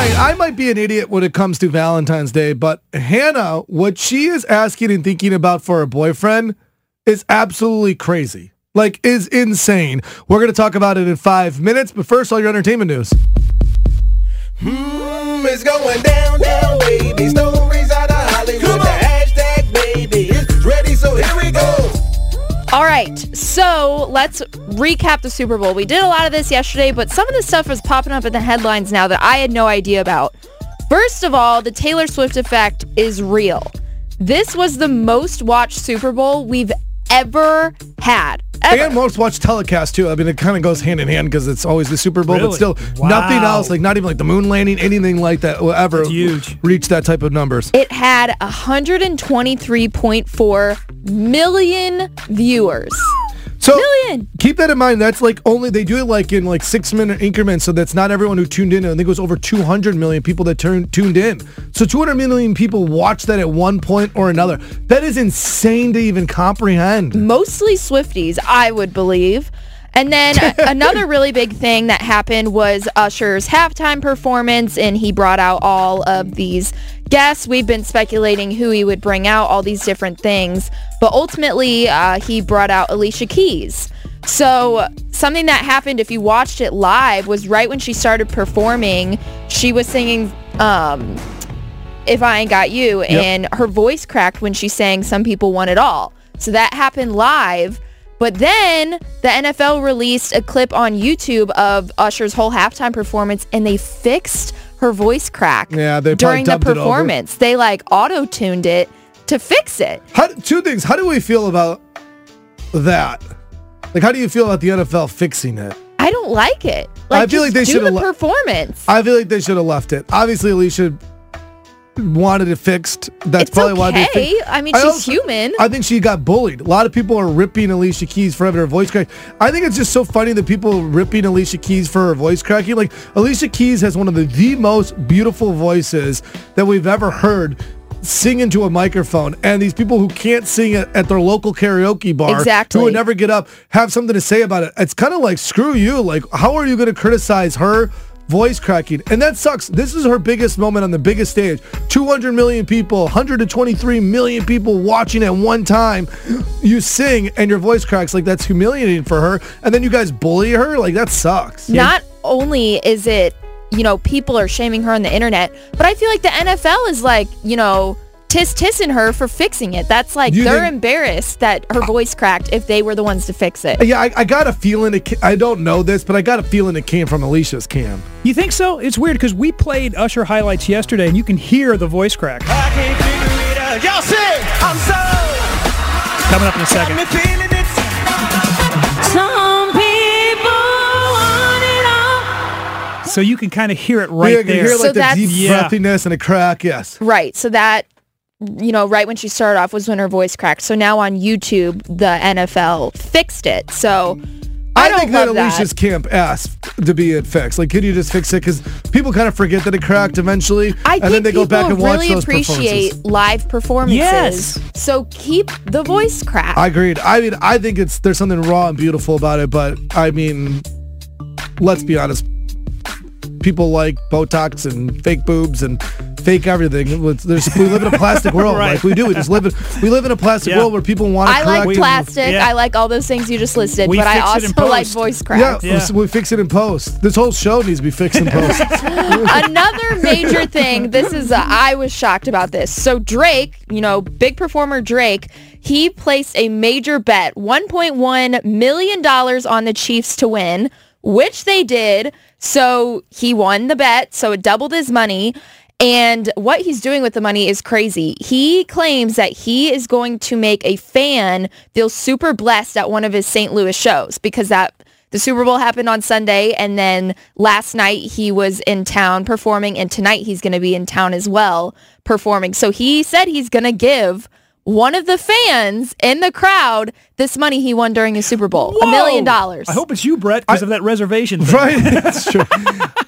Right, I might be an idiot when it comes to Valentine's Day, but Hannah, what she is asking and thinking about for her boyfriend is absolutely crazy. Like, is insane. We're going to talk about it in five minutes, but first, all your entertainment news. Hmm, it's going down, down, baby. Stories out of Hollywood. The hashtag, baby, is ready, so here we go. All right, so let's recap the Super Bowl. We did a lot of this yesterday, but some of this stuff is popping up in the headlines now that I had no idea about. First of all, the Taylor Swift effect is real. This was the most watched Super Bowl we've ever had. Ever. And most watched telecast too. I mean, it kind of goes hand in hand because it's always the Super Bowl, but still Wow. nothing else, like not even like the moon landing, anything like that will ever That's huge. reach that type of numbers. It had 123.4 million viewers. So Million. keep that in mind. That's like only they do it like in like six minute increments. So that's not everyone who tuned in. I think it was over 200 million people that turned tuned in. So 200 million people watched that at one point or another. That is insane to even comprehend. mostly Swifties, I would believe. And then another really big thing that happened was Usher's halftime performance, and he brought out all of these guests. We've been speculating who he would bring out, all these different things, but ultimately uh, he brought out Alicia Keys. So something that happened, if you watched it live, was right when she started performing, she was singing. Um, if I Ain't Got You, and her voice cracked when she sang Some People Want It All. So that happened live. But then the NFL released a clip on YouTube of Usher's whole halftime performance and they fixed her voice crack Yeah, they during the dubbed it over. performance. They like auto-tuned it to fix it. How, two things. How do we feel about that? Like, how do you feel about the NFL fixing it? I don't like it. I Like, feel like they should've the le- performance. I feel like they should have left it. Obviously, Alicia wanted it fixed. That's It's probably why they okay. I mean, she's human. I think she got bullied. A lot of people are ripping Alicia Keys for having her voice crack. I think it's just so funny that people ripping Alicia Keys for her voice cracking. Like Alicia Keys has one of the the most beautiful voices that we've ever heard sing into a microphone and these people who can't sing at, at their local karaoke bar Exactly. who would never get up have something to say about it it's kind of like screw you like how are you going to criticize her voice cracking. And that sucks. This is her biggest moment on the biggest stage. 200 million people 123 million people watching at one time. You sing and your voice cracks like that's humiliating for her. And then you guys bully her? Like that sucks. Not only is it, you know, people are shaming her on the internet, but I feel like the NFL is like, you know, tis tissing her for fixing it. That's like You they're think- embarrassed that her voice cracked if they were the ones to fix it. yeah I, I got a feeling it i don't know this but i got a feeling it came from alicia's cam You think so? It's weird because we played Usher highlights yesterday, and you can hear the voice crack. I can't figure it out. Y'all sing. I'm so. Coming up in a second. Me feeling it. Some people want it all. So you can kind of hear it right yeah, you can there. hear So like the that's- deep Yeah. breathiness and a crack yes Right. So that you know, right when she started off was when her voice cracked. So now on YouTube, the NFL fixed it. So I, don't think that Alicia's that. camp asked to be it fixed. Like, could you just fix it? Because people kind of forget that it cracked eventually, I and think then they go people back and watch really those appreciate performances. live performances. Yes. So keep the voice crack. I agreed. I mean, I think it's there's something raw and beautiful about it, but I mean, let's be honest. people like Botox and fake boobs and fake everything. It's- There's, we live in a plastic world. Right. Like we do. We just live in we live in a plastic Yeah. world where people want to I correct. like plastic. Yeah. I like all those things you just listed, We but I fix it in also like post. voice Yeah, crack. Yeah. we fix it in post. This whole show needs to be fixed in post. Another major thing, this is, uh, I was shocked about this. So Drake, you know, big performer Drake, he placed a major bet, $1.1 million on the Chiefs to win, which they did. So he won the bet, so it doubled his money. And what he's doing with the money is crazy. He claims that he is going to make a fan feel super blessed at one of his St. Louis shows because that the Super Bowl happened on Sunday and then last night he was in town performing and tonight he's going to be in town as well performing. So he said he's going to give one of the fans in the crowd this money he won during his Super Bowl, a million dollars. I hope it's you, Brett, because of that reservation. thing. right? That's true.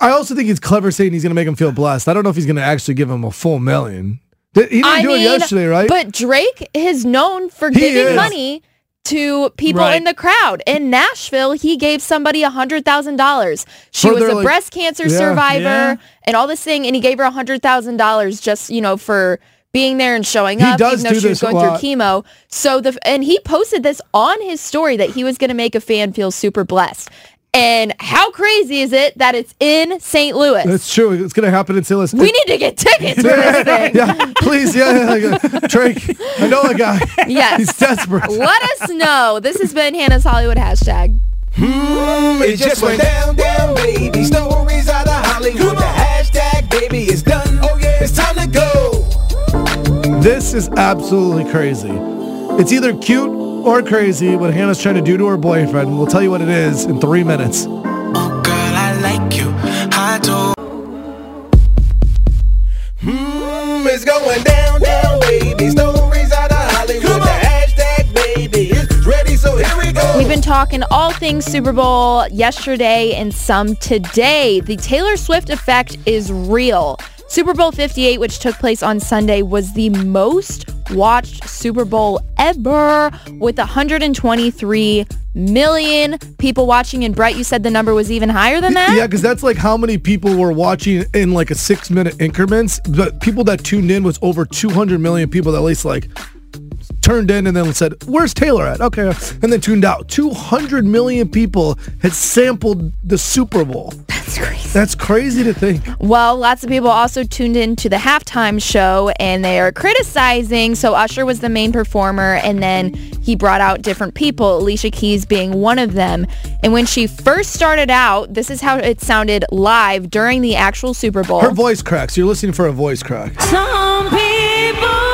I also think it's clever saying he's going to make him feel blessed. I don't know if he's going to actually give him a full million. He didn't I do mean, it yesterday, right? But Drake is known for He giving is. money to people Right. in the crowd. In Nashville, he gave somebody a hundred thousand dollars. She For was a like- breast cancer Yeah. survivor Yeah. and all this thing, and he gave her a hundred thousand dollars just you know for being there and showing He up, does even though do she was this a going through chemo. So the and he posted this on his story that he was going to make a fan feel super blessed. And how crazy is it that it's in St. Louis? That's true. It's going to happen in St. Louis. we need to get tickets for this thing. yeah, please, yeah, yeah, yeah. Drake. I know a guy. Yes. He's desperate. Let us know. This has been Hannah's Hollywood hashtag. It just went down, down, baby. Stories out of Hollywood. The hashtag, baby, is done. Oh, yeah, it's time to go. This is absolutely crazy. It's either cute or crazy what Hannah's trying to do to her boyfriend. We'll tell you what it is in three minutes. Oh, Girl, I like you. I do. Mm, it's going down, down, baby. Stories out of Hollywood. The hashtag, baby, is ready. So here we go. We've been talking all things Super Bowl yesterday and some today. The Taylor Swift effect is real. Super Bowl 58, which took place on Sunday, was the most watched Super Bowl ever with 123 million people watching. And Brett, you said the number was even higher than that? Yeah, because that's like how many people were watching in like a six minute increments. But people that tuned in was over 200 million people that at least like turned in and then said, Where's Taylor at? Okay. And then tuned out. 200 million people had sampled the Super Bowl. That's crazy. That's crazy to think. Well, lots of people also tuned in to the halftime show and they are criticizing. So Usher was the main performer and then he brought out different people, Alicia Keys being one of them. And when she first started out, this is how it sounded live during the actual Super Bowl. Her voice cracks. You're listening for a voice crack. Some people want it all.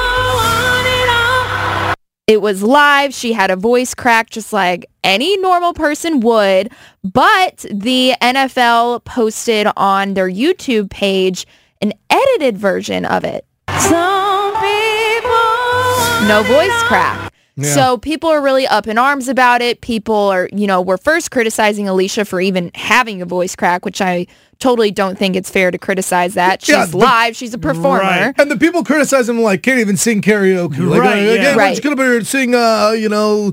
It was live. She had a voice crack just like any normal person would. But the NFL posted on their YouTube page an edited version of it. Some people no voice crack. Yeah. So people are really up in arms about it. People are, you know, were first criticizing Alicia for even having a voice crack, which I totally don't think it's fair to criticize that. She's Yeah, the- live. She's a performer. Right. And the people criticize him like can't even sing karaoke. Like, Right, uh, yeah. again, Right. what's gonna be sing uh, you know,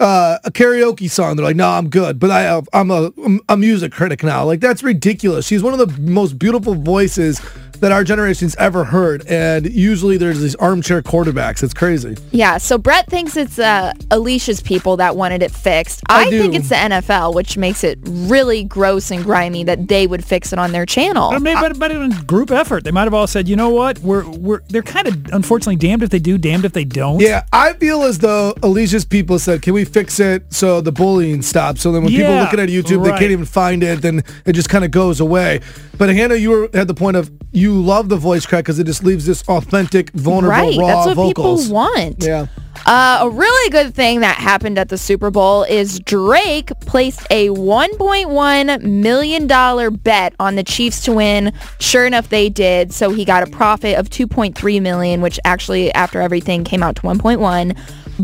uh, a karaoke song. They're like, no, I'm good. But I I'm a I'm a music critic now. Like that's ridiculous. She's one of the most beautiful voices that our generation's ever heard. And usually there's these armchair quarterbacks. It's crazy. Yeah. So Brett thinks it's uh, Alicia's people that wanted it fixed. I I, think it's the NFL, which makes it really gross and grimy that they would fix it on their channel. But, maybe, but, but in group effort, they might have all said, you know what, we're we're they're kind of unfortunately damned if they do, damned if they don't. Yeah, I feel as though Alicia's people said, "Can we fix it so the bullying stops?" So then when people Yeah, looking at YouTube, they can't even find it, then it just kind of goes away. But Hannah, you were at the point of you love the voice crack because it just leaves this authentic, vulnerable, right. raw That's what vocals. people want. Yeah. Uh, a really good thing that happened at the Super Bowl is Drake placed a $1.1 million bet on the Chiefs to win. Sure enough, they did. So he got a profit of 2.3 million, which actually after everything came out to 1.1.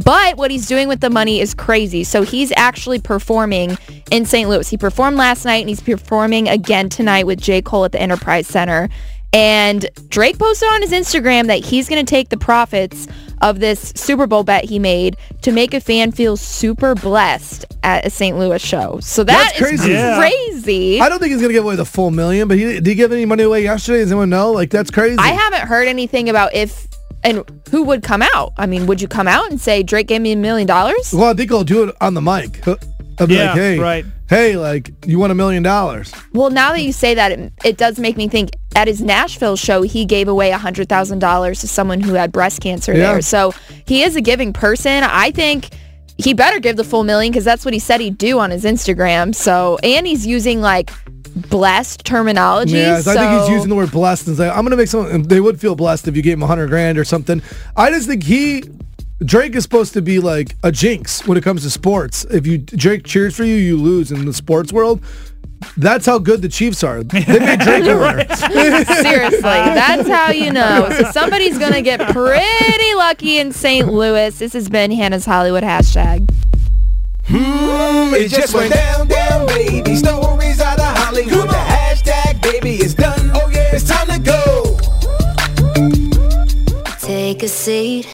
But what he's doing with the money is crazy. So he's actually performing in St. Louis. He performed last night and he's performing again tonight with J. Cole at the Enterprise Center. And Drake posted on his Instagram that he's going to take the profits of this Super Bowl bet he made to make a fan feel super blessed at a St. Louis show. So that That's is crazy. Yeah. crazy. I don't think he's gonna give away the full million, but he, did he give any money away yesterday? Does anyone know? Like that's crazy. I haven't heard anything about if and who would come out. I mean, would you come out and say Drake gave me a million dollars? Well, I think I'll do it on the mic. I'll be Yeah, like, hey, right. hey, like you want a million dollars? Well, now that you say that, it, it does make me think. At his Nashville show, he gave away hundred thousand dollars to someone who had breast cancer Yeah. there. So he is a giving person. I think he better give the full million because that's what he said he'd do on his Instagram. So and he's using like blessed terminology. Yeah, so I think he's using the word blessed and say, I'm gonna make someone. They would feel blessed if you gave him a hundred grand or something. I just think he. Drake is supposed to be like a jinx when it comes to sports. If you Drake cheers for you, you lose in the sports world. That's how good the Chiefs are. They made Drake a winner. Seriously, that's how you know. So somebody's gonna get pretty lucky in St. Louis. This has been Hannah's Hollywood hashtag. Mm, it just went down, down, baby. Stories out of Hollywood. The hashtag, baby, is done. Oh yeah, it's time to go. Take a seat.